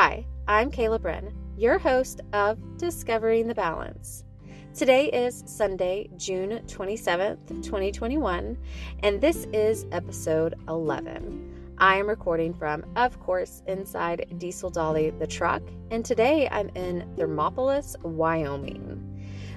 Hi, I'm Kayla Bren, your host of Discovering the Balance. Today is Sunday, June 27th, 2021, and this is episode 11. I am recording from, of course, inside Diesel Dolly the truck, and today I'm in Thermopolis, Wyoming.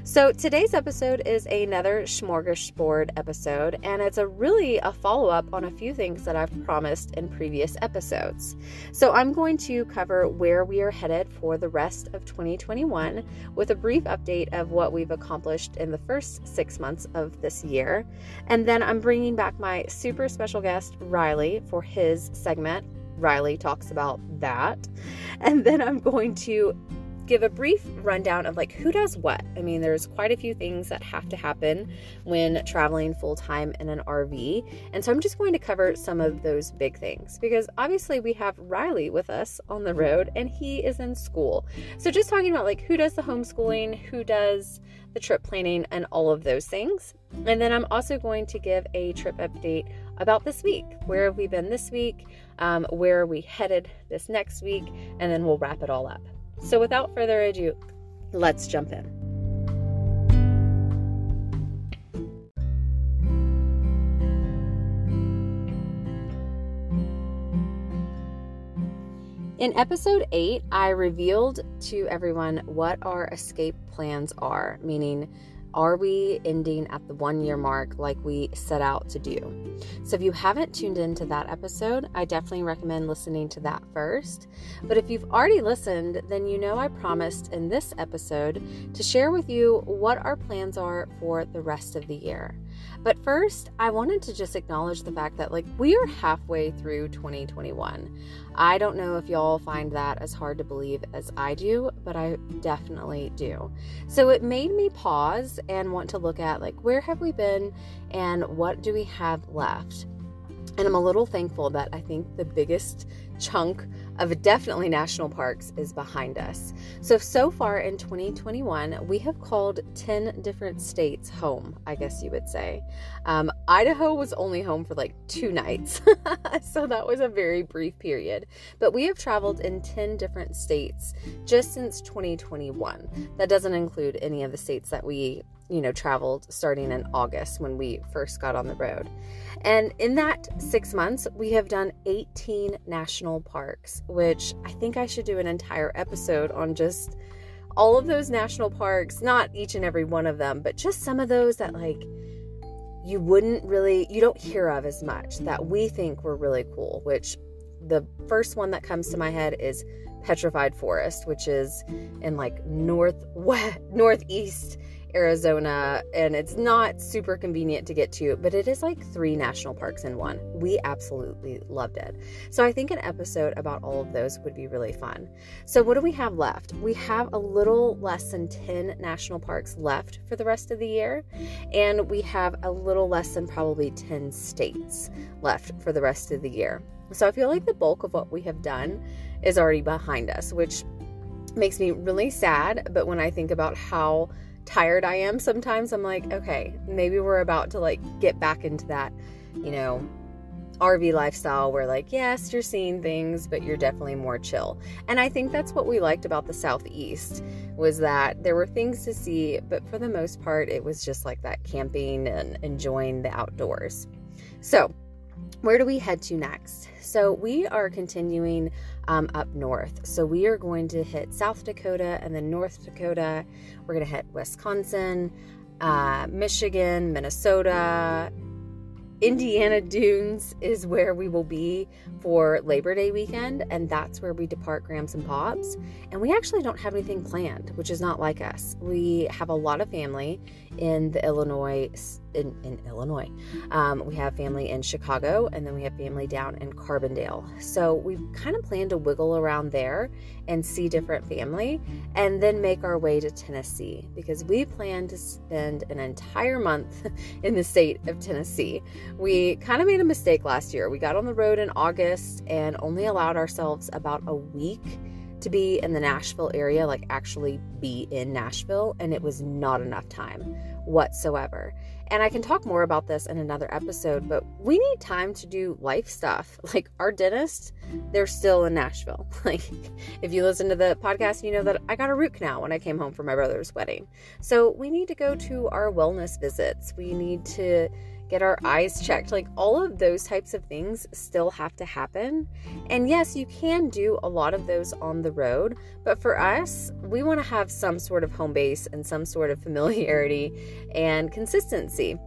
So today's episode is another smorgasbord episode, and it's a really a follow up on a few things that I've promised in previous episodes. So I'm going to cover where we are headed for the rest of 2021 with a brief update of what we've accomplished in the first six months of this year, and then I'm bringing back my super special guest Riley for his segment. Riley talks about that. And then I'm going to give a brief rundown of like who does what. I mean, there's quite a few things that have to happen when traveling full time in an RV. And so I'm just going to cover some of those big things because obviously we have Riley with us on the road and he is in school. So just talking about like who does the homeschooling, who does the trip planning, and all of those things. And then I'm also going to give a trip update about this week. Where have we been this week? Um, where are we headed this next week? And then we'll wrap it all up. So, without further ado, let's jump in. In episode 8, I revealed to everyone what our escape plans are, meaning are we ending at the one year mark like we set out to do? So, if you haven't tuned into that episode, I definitely recommend listening to that first. But if you've already listened, then you know I promised in this episode to share with you what our plans are for the rest of the year. But first, I wanted to just acknowledge the fact that, like, we are halfway through 2021. I don't know if y'all find that as hard to believe as I do, but I definitely do. So it made me pause and want to look at, like, where have we been and what do we have left? And I'm a little thankful that I think the biggest chunk of definitely national parks is behind us. So, so far in 2021, we have called 10 different states home, I guess you would say. Um, Idaho was only home for like two nights, so that was a very brief period. But we have traveled in 10 different states just since 2021. That doesn't include any of the states that we you know, traveled starting in August when we first got on the road. And in that six months, we have done 18 national parks, which I think I should do an entire episode on just all of those national parks, not each and every one of them, but just some of those that like you wouldn't really, you don't hear of as much that we think were really cool, which the first one that comes to my head is Petrified Forest, which is in like north west, northeast Arizona, and it's not super convenient to get to, but it is like three national parks in one. We absolutely loved it. So I think an episode about all of those would be really fun. So, what do we have left? We have a little less than 10 national parks left for the rest of the year, and we have a little less than probably 10 states left for the rest of the year. So, I feel like the bulk of what we have done is already behind us, which makes me really sad. But when I think about how tired I am sometimes, I'm like, okay, maybe we're about to like get back into that, you know, RV lifestyle where like, yes, you're seeing things, but you're definitely more chill. And I think that's what we liked about the Southeast was that there were things to see, but for the most part, it was just like that camping and enjoying the outdoors. So, where do we head to next? So, we are continuing um, up north. So, we are going to hit South Dakota and then North Dakota. We're going to hit Wisconsin, uh, Michigan, Minnesota, Indiana Dunes is where we will be for Labor Day weekend, and that's where we depart Grams and Pops. And we actually don't have anything planned, which is not like us. We have a lot of family in the Illinois in, in Illinois. Um, we have family in Chicago, and then we have family down in Carbondale. So we kind of plan to wiggle around there and see different family, and then make our way to Tennessee because we plan to spend an entire month in the state of Tennessee. We kind of made a mistake last year. We got on the road in August and only allowed ourselves about a week to be in the Nashville area, like actually be in Nashville, and it was not enough time whatsoever. And I can talk more about this in another episode, but we need time to do life stuff. Like our dentist, they're still in Nashville. Like if you listen to the podcast, you know that I got a root canal when I came home from my brother's wedding. So we need to go to our wellness visits. We need to get our eyes checked. Like all of those types of things still have to happen. And yes, you can do a lot of those on the road, but for us, we want to have some sort of home base and some sort of familiarity and consistency.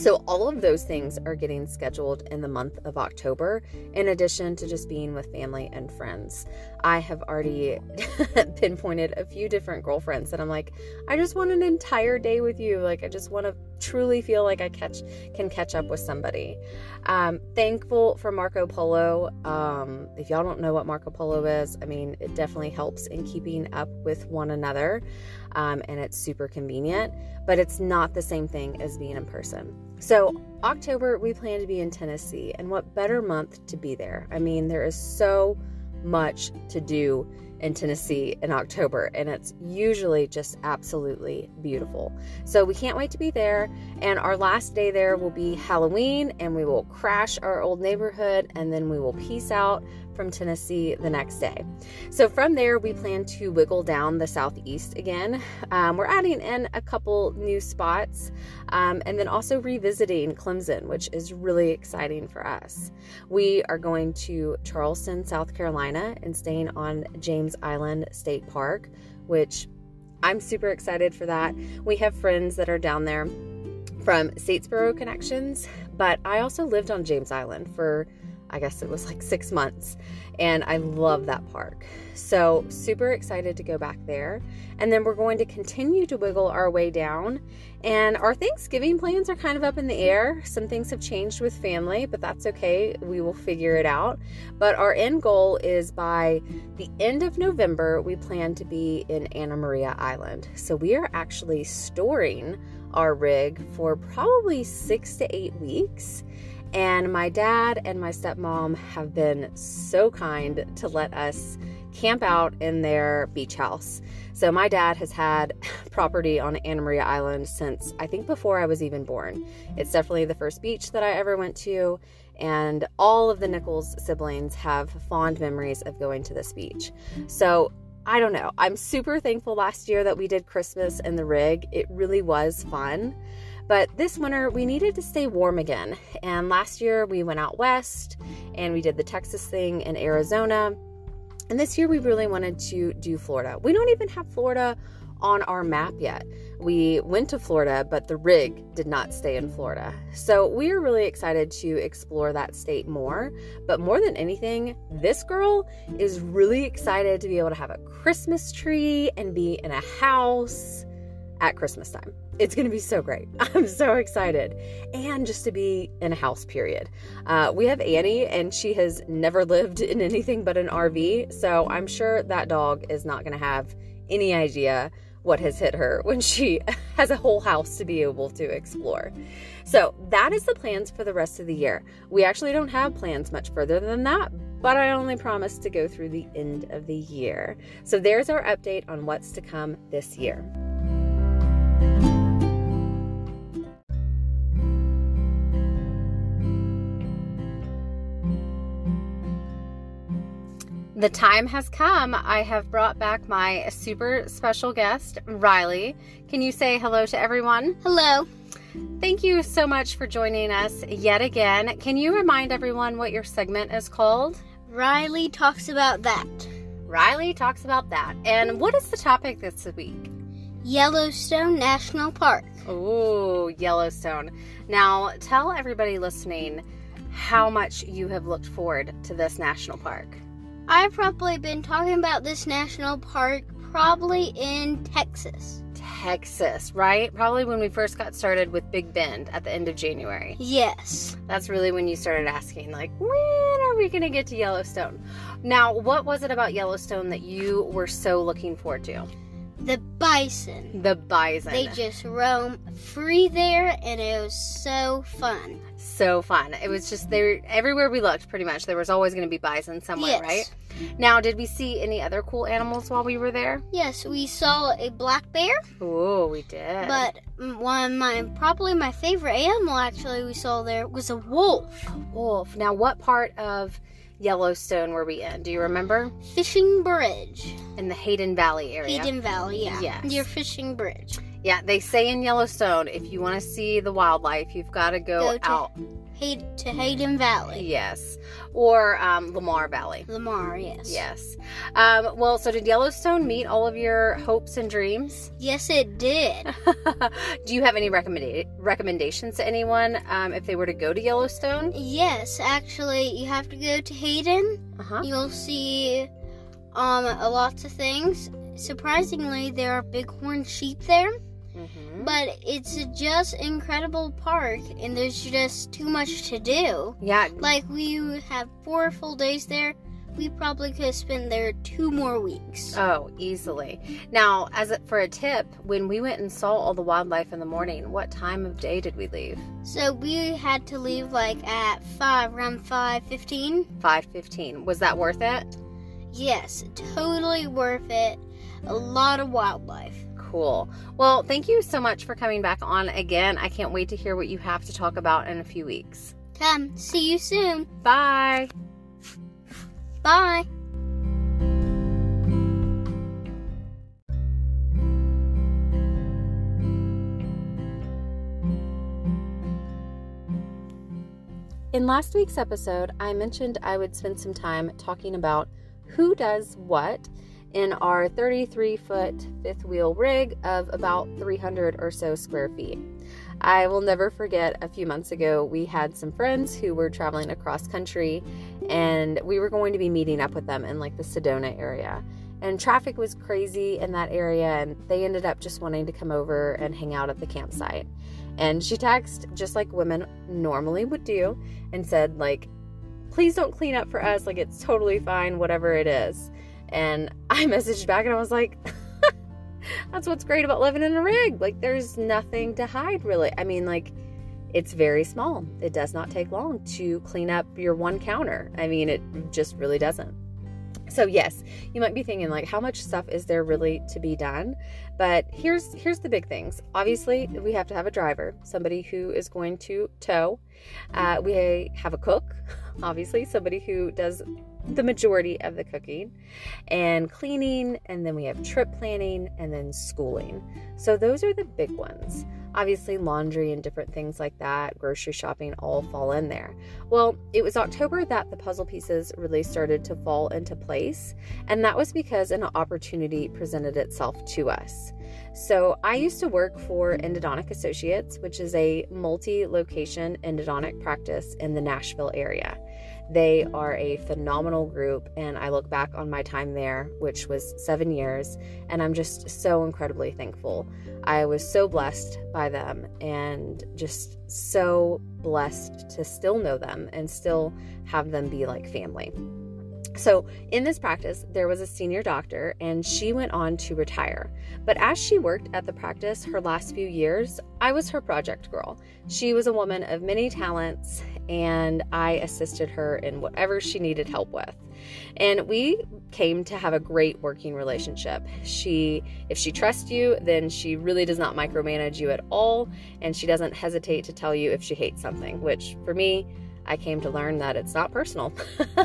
So, all of those things are getting scheduled in the month of October, in addition to just being with family and friends. I have already pinpointed a few different girlfriends that I'm like, I just want an entire day with you. Like, I just want to truly feel like I catch can catch up with somebody. Um, thankful for Marco Polo. Um, if y'all don't know what Marco Polo is, I mean, it definitely helps in keeping up with one another, um, and it's super convenient. But it's not the same thing as being in person. So October, we plan to be in Tennessee, and what better month to be there? I mean, there is so much to do in Tennessee in October, and it's usually just absolutely beautiful. So we can't wait to be there. And our last day there will be Halloween, and we will crash our old neighborhood, and then we will peace out from Tennessee the next day. So from there, we plan to wiggle down the southeast again. Um, we're adding in a couple new spots um, and then also revisiting Clemson, which is really exciting for us. We are going to Charleston, South Carolina, and staying on James Island State Park, which I'm super excited for that. We have friends that are down there from Statesboro Connections, but I also lived on James Island for I guess it was like six months. And I love that park. So, super excited to go back there. And then we're going to continue to wiggle our way down. And our Thanksgiving plans are kind of up in the air. Some things have changed with family, but that's okay. We will figure it out. But our end goal is by the end of November, we plan to be in Anna Maria Island. So, we are actually storing our rig for probably six to eight weeks. And my dad and my stepmom have been so kind to let us camp out in their beach house. So my dad has had property on Anna Maria Island since I think before I was even born. It's definitely the first beach that I ever went to, and all of the Nichols siblings have fond memories of going to this beach. So I don't know. I'm super thankful last year that we did Christmas in the rig. It really was fun. But this winter, we needed to stay warm again. And last year, we went out west and we did the Texas thing in Arizona. And this year, we really wanted to do Florida. We don't even have Florida on our map yet. We went to Florida, but the rig did not stay in Florida. So we are really excited to explore that state more. But more than anything, this girl is really excited to be able to have a Christmas tree and be in a house at Christmas time. It's going to be so great. I'm so excited. And just to be in a house, period. Uh, we have Annie, and she has never lived in anything but an RV. So I'm sure that dog is not going to have any idea what has hit her when she has a whole house to be able to explore. So that is the plans for the rest of the year. We actually don't have plans much further than that, but I only promise to go through the end of the year. So there's our update on what's to come this year. The time has come. I have brought back my super special guest, Riley. Can you say hello to everyone? Hello. Thank you so much for joining us yet again. Can you remind everyone what your segment is called? Riley talks about that. Riley talks about that. And what is the topic this week? Yellowstone National Park. Oh, Yellowstone. Now, tell everybody listening how much you have looked forward to this national park. I've probably been talking about this national park probably in Texas. Texas, right? Probably when we first got started with Big Bend at the end of January. Yes. That's really when you started asking, like, when are we going to get to Yellowstone? Now, what was it about Yellowstone that you were so looking forward to? The bison. The bison. They just roam free there, and it was so fun. so fun. It was just there everywhere we looked. Pretty much, there was always going to be bison somewhere, yes. right? Now, did we see any other cool animals while we were there? Yes, we saw a black bear, Oh, we did. but one of my probably my favorite animal actually we saw there was a wolf. wolf. Now, what part of Yellowstone were we in? Do you remember? Fishing bridge, In the Hayden Valley area. Hayden Valley, yeah, Yes. near Fishing Bridge. Yeah, they say in Yellowstone, if you want to see the wildlife, you've got to go, Go to- out. Hay- to Hayden Valley, Yes. Or um, Lamar Valley. Lamar, yes, Yes. Um, well, so did Yellowstone meet all of your hopes and dreams? yes, it did. Do you have any recommenda- recommendations to anyone um, if they were to go to Yellowstone? Yes, actually, you have to go to Hayden. Uh huh. You'll see um lots of things. Surprisingly, there are bighorn sheep there, hmm but it's just incredible park, and there's just too much to do. Yeah. Like we have four full days there. We probably could spend there two more weeks. Oh, easily. Now, as a, for a tip, when we went and saw all the wildlife in the morning, what time of day did we leave? So we had to leave like at five, around five fifteen. Five fifteen. Was that worth it? Yes, totally worth it. A lot of wildlife. Cool. Well, thank you so much for coming back on again. I can't wait to hear what you have to talk about in a few weeks. Come, see you soon. Bye. Bye. In last week's episode, I mentioned I would spend some time talking about who does what in our 33 foot fifth wheel rig of about 300 or so square feet. I will never forget a few months ago, we had some friends who were traveling across country and we were going to be meeting up with them in like the Sedona area. And traffic was crazy in that area, and they ended up just wanting to come over and hang out at the campsite. And she texted, just like women normally would do, and said, like, please don't clean up for us. Like, it's totally fine, whatever it is. And I messaged back and I was like, that's what's great about living in a rig. Like, there's nothing to hide, really. I mean, like, it's very small. It does not take long to clean up your one counter. I mean, it just really doesn't. So yes, you might be thinking like how much stuff is there really to be done? But here's here's the big things. Obviously, we have to have a driver, somebody who is going to tow. Uh, we have a cook, obviously, somebody who does the majority of the cooking and cleaning, and then we have trip planning and then schooling. So those are the big ones. Obviously, laundry and different things like that, grocery shopping all fall in there. Well, it was October that the puzzle pieces really started to fall into place, and that was because an opportunity presented itself to us. So, I used to work for Endodontic Associates, which is a multi location endodontic practice in the Nashville area. They are a phenomenal group, and I look back on my time there, which was seven years, and I'm just so incredibly thankful. I was so blessed by them and just so blessed to still know them and still have them be like family. So, in this practice, there was a senior doctor and she went on to retire. But as she worked at the practice her last few years, I was her project girl. She was a woman of many talents and I assisted her in whatever she needed help with. And we came to have a great working relationship. She if she trusts you, then she really does not micromanage you at all and she doesn't hesitate to tell you if she hates something, which for me I came to learn that it's not personal.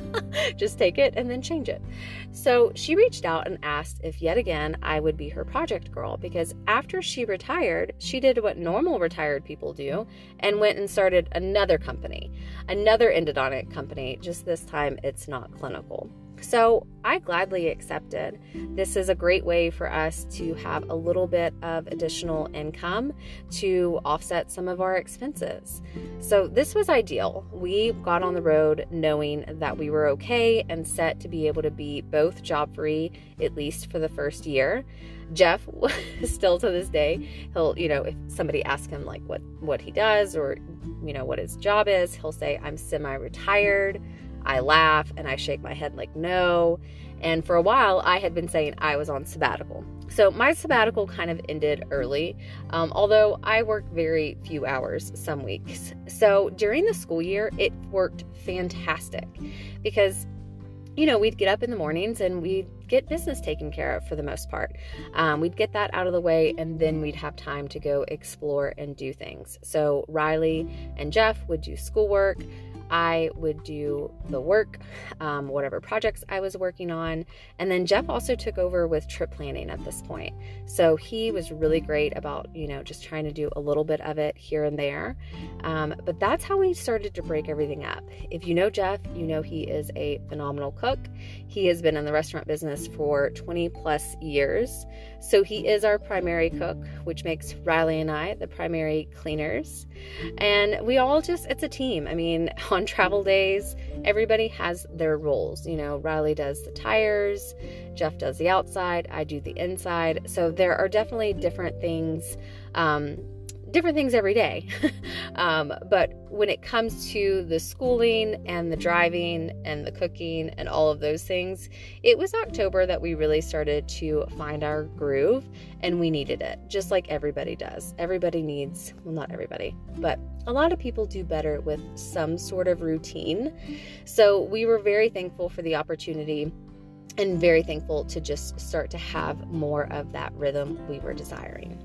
Just take it and then change it. So she reached out and asked if yet again I would be her project girl because after she retired, she did what normal retired people do and went and started another company, another endodontic company. Just this time it's not clinical. So I gladly accepted. This is a great way for us to have a little bit of additional income to offset some of our expenses. So this was ideal. We got on the road knowing that we were okay and set to be able to be both job free, at least for the first year. Jeff, still to this day, he'll, you know, if somebody asks him like what what he does or you know what his job is, he'll say, "I'm semi-retired." I laugh and I shake my head like no. And for a while, I had been saying I was on sabbatical. So my sabbatical kind of ended early, um, although I worked very few hours some weeks. So during the school year, it worked fantastic because you know, we'd get up in the mornings and we'd get business taken care of for the most part. Um, we'd get that out of the way and then we'd have time to go explore and do things. So Riley and Jeff would do schoolwork. I would do the work, um, whatever projects I was working on. And then Jeff also took over with trip planning at this point. So he was really great about, you know, just trying to do a little bit of it here and there. Um, but that's how we started to break everything up. If you know Jeff, you know he is a phenomenal cook. He has been in the restaurant business for 20 plus years. So he is our primary cook, which makes Riley and I the primary cleaners. And we all just, it's a team. I mean, on travel days, everybody has their roles. You know, Riley does the tires, Jeff does the outside, I do the inside. So there are definitely different things um, different things every day. um, but when it comes to the schooling and the driving and the cooking and all of those things, it was October that we really started to find our groove and we needed it, just like everybody does. Everybody needs, well, not everybody, but a lot of people do better with some sort of routine. So we were very thankful for the opportunity and very thankful to just start to have more of that rhythm we were desiring.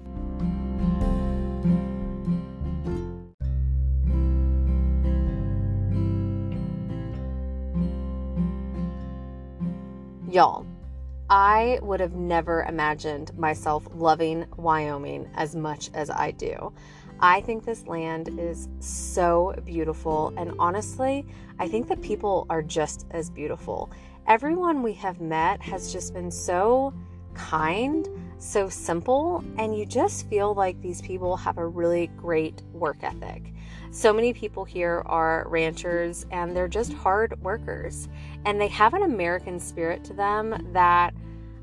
Y'all, I would have never imagined myself loving Wyoming as much as I do. I think this land is so beautiful, and honestly, I think the people are just as beautiful. Everyone we have met has just been so kind, so simple, and you just feel like these people have a really great work ethic. So many people here are ranchers and they're just hard workers, and they have an American spirit to them that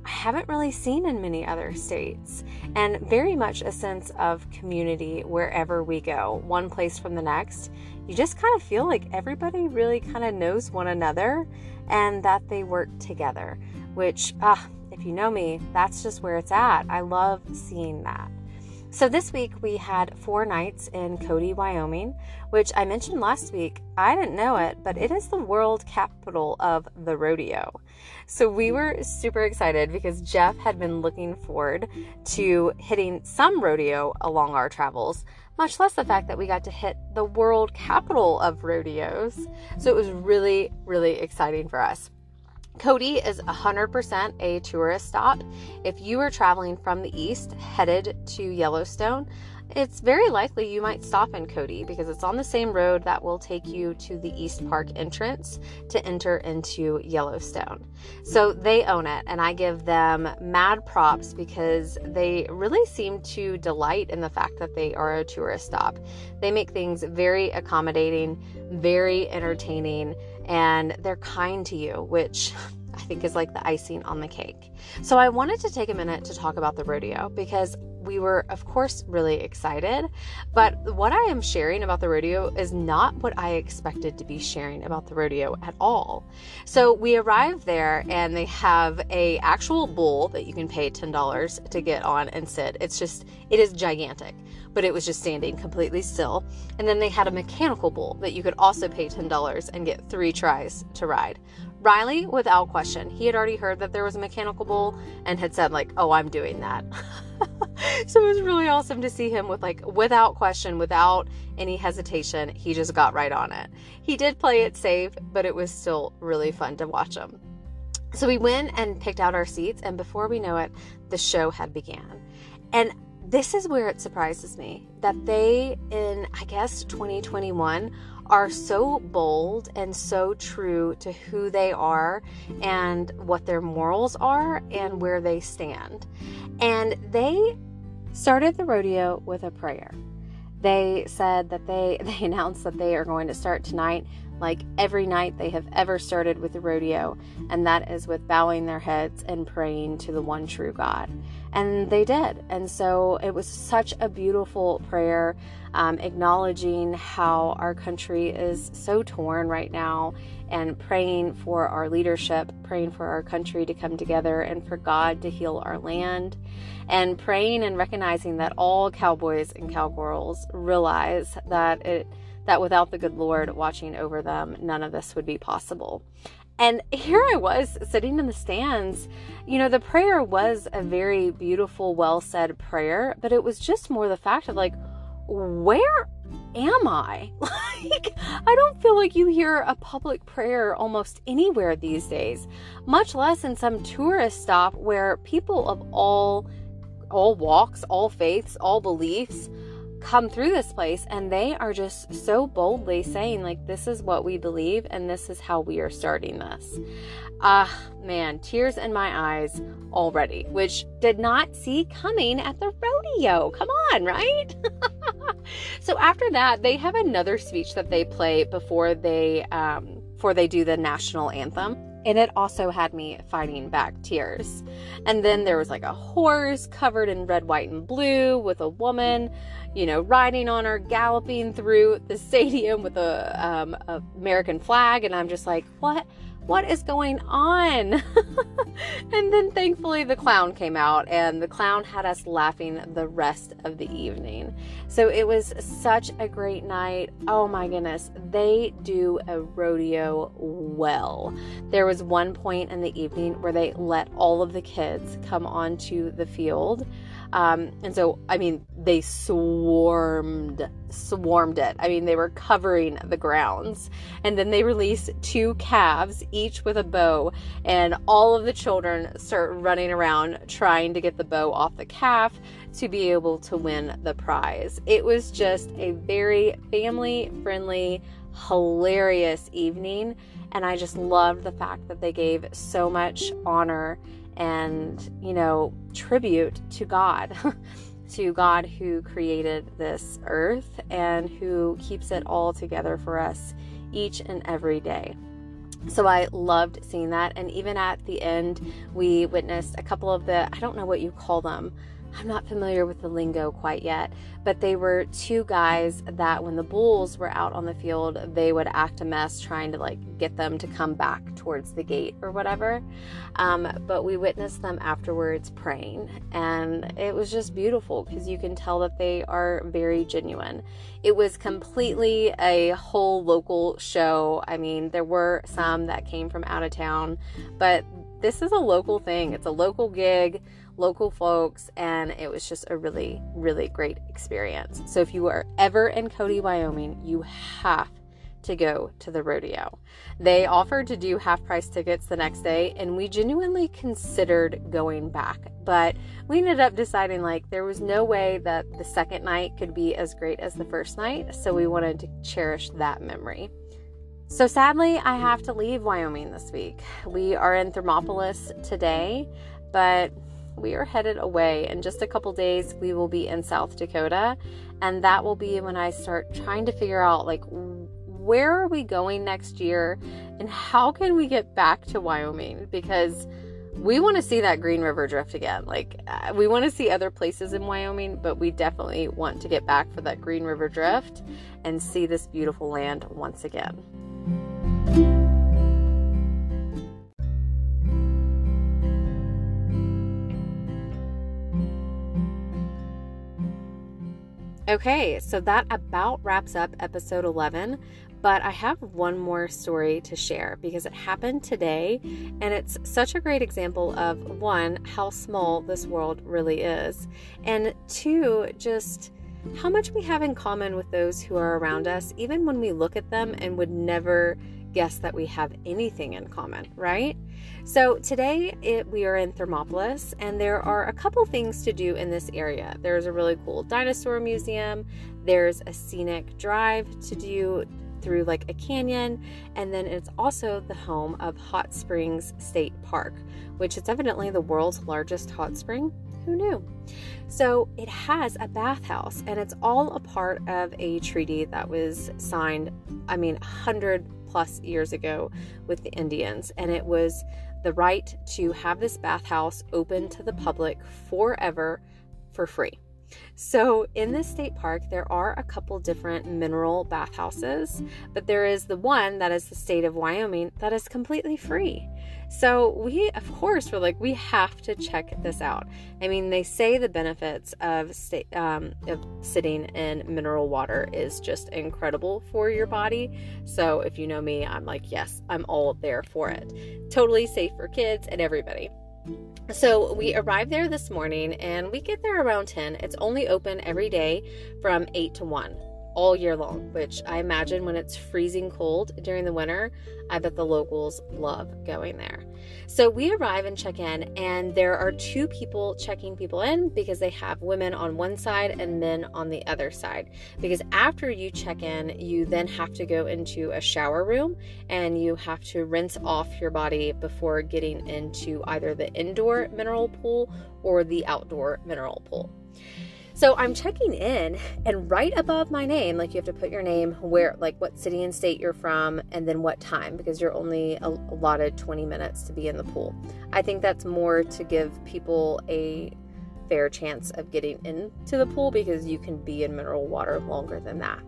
I haven't really seen in many other states, and very much a sense of community wherever we go, one place from the next. You just kind of feel like everybody really kind of knows one another and that they work together, which, ah, if you know me, that's just where it's at. I love seeing that. So this week we had four nights in Cody, Wyoming, which I mentioned last week. I didn't know it, but it is the world capital of the rodeo. So we were super excited because Jeff had been looking forward to hitting some rodeo along our travels, much less the fact that we got to hit the world capital of rodeos. So it was really, really exciting for us. Cody is 100% a tourist stop. If you are traveling from the east headed to Yellowstone, it's very likely you might stop in Cody because it's on the same road that will take you to the East Park entrance to enter into Yellowstone. So they own it, and I give them mad props because they really seem to delight in the fact that they are a tourist stop. They make things very accommodating, very entertaining and they're kind to you, which I think is like the icing on the cake. So I wanted to take a minute to talk about the rodeo because we were, of course, really excited. But what I am sharing about the rodeo is not what I expected to be sharing about the rodeo at all. So we arrive there and they have a actual bull that you can pay $10 to get on and sit. It's just, it is gigantic, but it was just standing completely still. And then they had a mechanical bull that you could also pay $10 and get three tries to ride. Riley, without question, he had already heard that there was a mechanical bull and had said, like, oh, I'm doing that. so it was really awesome to see him with, like, without question, without any hesitation, he just got right on it. He did play it safe, but it was still really fun to watch him. So we went and picked out our seats, and before we know it, the show had began. And this is where it surprises me that they, in I guess 2021, are so bold and so true to who they are and what their morals are and where they stand. And they started the rodeo with a prayer. They said that they they announced that they are going to start tonight like every night they have ever started with the rodeo, and that is with bowing their heads and praying to the one true God. And they did. And so it was such a beautiful prayer, um, acknowledging how our country is so torn right now and praying for our leadership, praying for our country to come together and for God to heal our land, and praying and recognizing that all cowboys and cowgirls realize that it that without the good Lord watching over them, none of this would be possible. And here I was sitting in the stands. You know, the prayer was a very beautiful, well said prayer, but it was just more the fact of like, where am I? Like, I don't feel like you hear a public prayer almost anywhere these days, much less in some tourist stop where people of all all walks, all faiths, all beliefs come through this place and they are just so boldly saying like this is what we believe and this is how we are starting this. Ah uh, man tears in my eyes already which did not see coming at the rodeo. Come on right? So after that they have another speech that they play before they um before they do the national anthem and it also had me fighting back tears. And then there was like a horse covered in red, white, and blue with a woman you know, riding on her, galloping through the stadium with a, um, American flag, and I'm just like, what? What is going on? and then thankfully the clown came out and the clown had us laughing the rest of the evening. So it was such a great night. Oh my goodness, they do a rodeo well. There was one point in the evening where they let all of the kids come onto the field um, and so, I mean, they swarmed, swarmed it. I mean, they were covering the grounds. And then they released two calves, each with a bow, and all of the children start running around trying to get the bow off the calf to be able to win the prize. It was just a very family friendly, hilarious evening. And I just loved the fact that they gave so much honor and, you know, tribute to God, to God who created this earth and who keeps it all together for us each and every day. So I loved seeing that. And even at the end, we witnessed a couple of the, I don't know what you call them, I'm not familiar with the lingo quite yet, but they were two guys that when the Bulls were out on the field, they would act a mess trying to like get them to come back towards the gate or whatever. Um, but we witnessed them afterwards praying, and it was just beautiful because you can tell that they are very genuine. It was completely a whole local show. I mean, there were some that came from out of town, but this is a local thing, it's a local gig local folks, and it was just a really, really great experience. So if you are ever in Cody, Wyoming, you have to go to the rodeo. They offered to do half price tickets the next day, and we genuinely considered going back, but we ended up deciding like there was no way that the second night could be as great as the first night, so we wanted to cherish that memory. So sadly, I have to leave Wyoming this week. We are in Thermopolis today, but we are headed away. In just a couple days, we will be in South Dakota, and that will be when I start trying to figure out like where are we going next year and how can we get back to Wyoming because we want to see that Green River drift again. Like, uh, we want to see other places in Wyoming, but we definitely want to get back for that Green River drift and see this beautiful land once again. Okay, so that about wraps up episode 11. But I have one more story to share because it happened today, and it's such a great example of one, how small this world really is, and two, just how much we have in common with those who are around us, even when we look at them and would never guess that we have anything in common, right? So today it, we are in Thermopolis, and there are a couple things to do in this area. There's a really cool dinosaur museum, there's a scenic drive to do through like a canyon, and then it's also the home of Hot Springs State Park, which is evidently the world's largest hot spring. Who knew? So it has a bathhouse, and it's all a part of a treaty that was signed, I mean, 100 plus years ago with the Indians, and it was the right to have this bathhouse open to the public forever for free. So, in this state park, there are a couple different mineral bathhouses, but there is the one that is the state of Wyoming that is completely free. So, we, of course, were like, we have to check this out. I mean, they say the benefits of, state, um, of sitting in mineral water is just incredible for your body. So, if you know me, I'm like, yes, I'm all there for it. Totally safe for kids and everybody. So we arrived there this morning and we get there around 10. It's only open every day from 8 to 1 all year long, which I imagine when it's freezing cold during the winter, I bet the locals love going there. So we arrive and check in, and there are two people checking people in because they have women on one side and men on the other side. Because after you check in, you then have to go into a shower room and you have to rinse off your body before getting into either the indoor mineral pool or the outdoor mineral pool. So I'm checking in, and right above my name, like you have to put your name, where, like what city and state you're from, and then what time, because you're only allotted 20 minutes to be in the pool. I think that's more to give people a fair chance of getting into the pool because you can be in mineral water longer than that.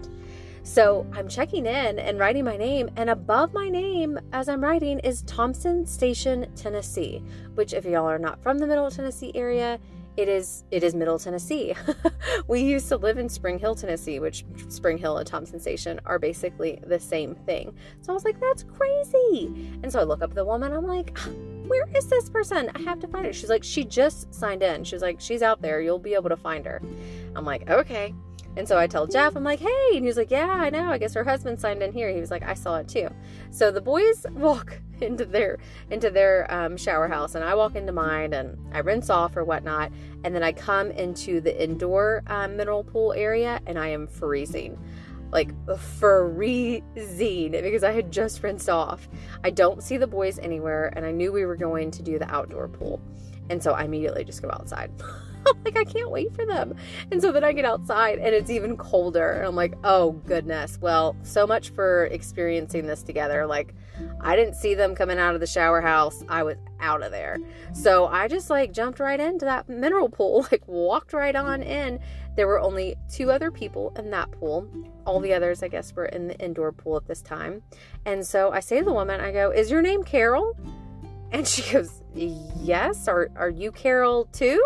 So I'm checking in and writing my name, and above my name as I'm writing is Thompson Station, Tennessee, which, if y'all are not from the Middle Tennessee area, it is it is middle tennessee. We used to live in spring hill tennessee which spring hill and thompson station are basically the same thing. So i was like that's crazy. And so i look up the woman i'm like ah, where is this person? I have to find her. She's like she just signed in. She's like she's out there. You'll be able to find her. I'm like okay. And so I tell Jeff, I'm like, hey. And he's like, yeah, I know. I guess her husband signed in here. He was like, I saw it too. So the boys walk into their into their um, shower house, and I walk into mine, and I rinse off or whatnot, and then I come into the indoor um, mineral pool area, and I am freezing like freezing because I had just rinsed off. I don't see the boys anywhere, and I knew we were going to do the outdoor pool. And so I immediately just go outside. Like, I can't wait for them. And so then I get outside and it's even colder. And I'm like, oh goodness. Well, so much for experiencing this together. Like, I didn't see them coming out of the shower house. I was out of there. So I just like jumped right into that mineral pool, like walked right on in. There were only two other people in that pool. All the others, I guess, were in the indoor pool at this time. And so I say to the woman, I go, Is your name Carol? And she goes, Yes. Are, are you Carol too?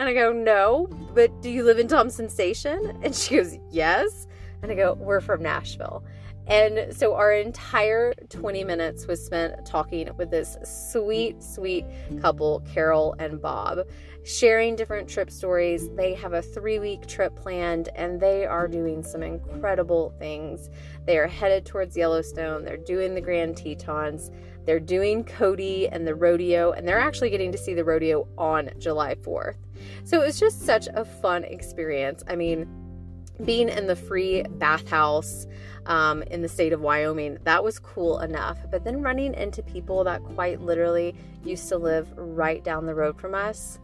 And I go, No, but do you live in Thompson Station? And she goes, Yes. And I go, We're from Nashville. And so our entire 20 minutes was spent talking with this sweet, sweet couple, Carol and Bob, sharing different trip stories. They have a three week trip planned and they are doing some incredible things. They are headed towards Yellowstone, they're doing the Grand Tetons. They're doing Cody and the rodeo, and they're actually getting to see the rodeo on July 4th. So it was just such a fun experience. I mean, being in the free bathhouse um, in the state of Wyoming, that was cool enough. But then running into people that quite literally used to live right down the road from us,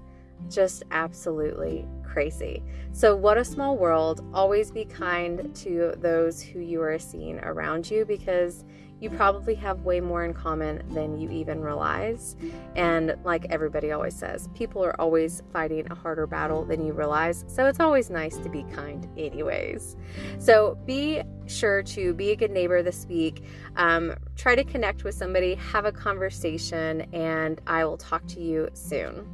just absolutely crazy. So, what a small world. Always be kind to those who you are seeing around you because you probably have way more in common than you even realize. And like everybody always says, people are always fighting a harder battle than you realize. So it's always nice to be kind, anyways. So be sure to be a good neighbor this week. Um, try to connect with somebody, have a conversation, and I will talk to you soon.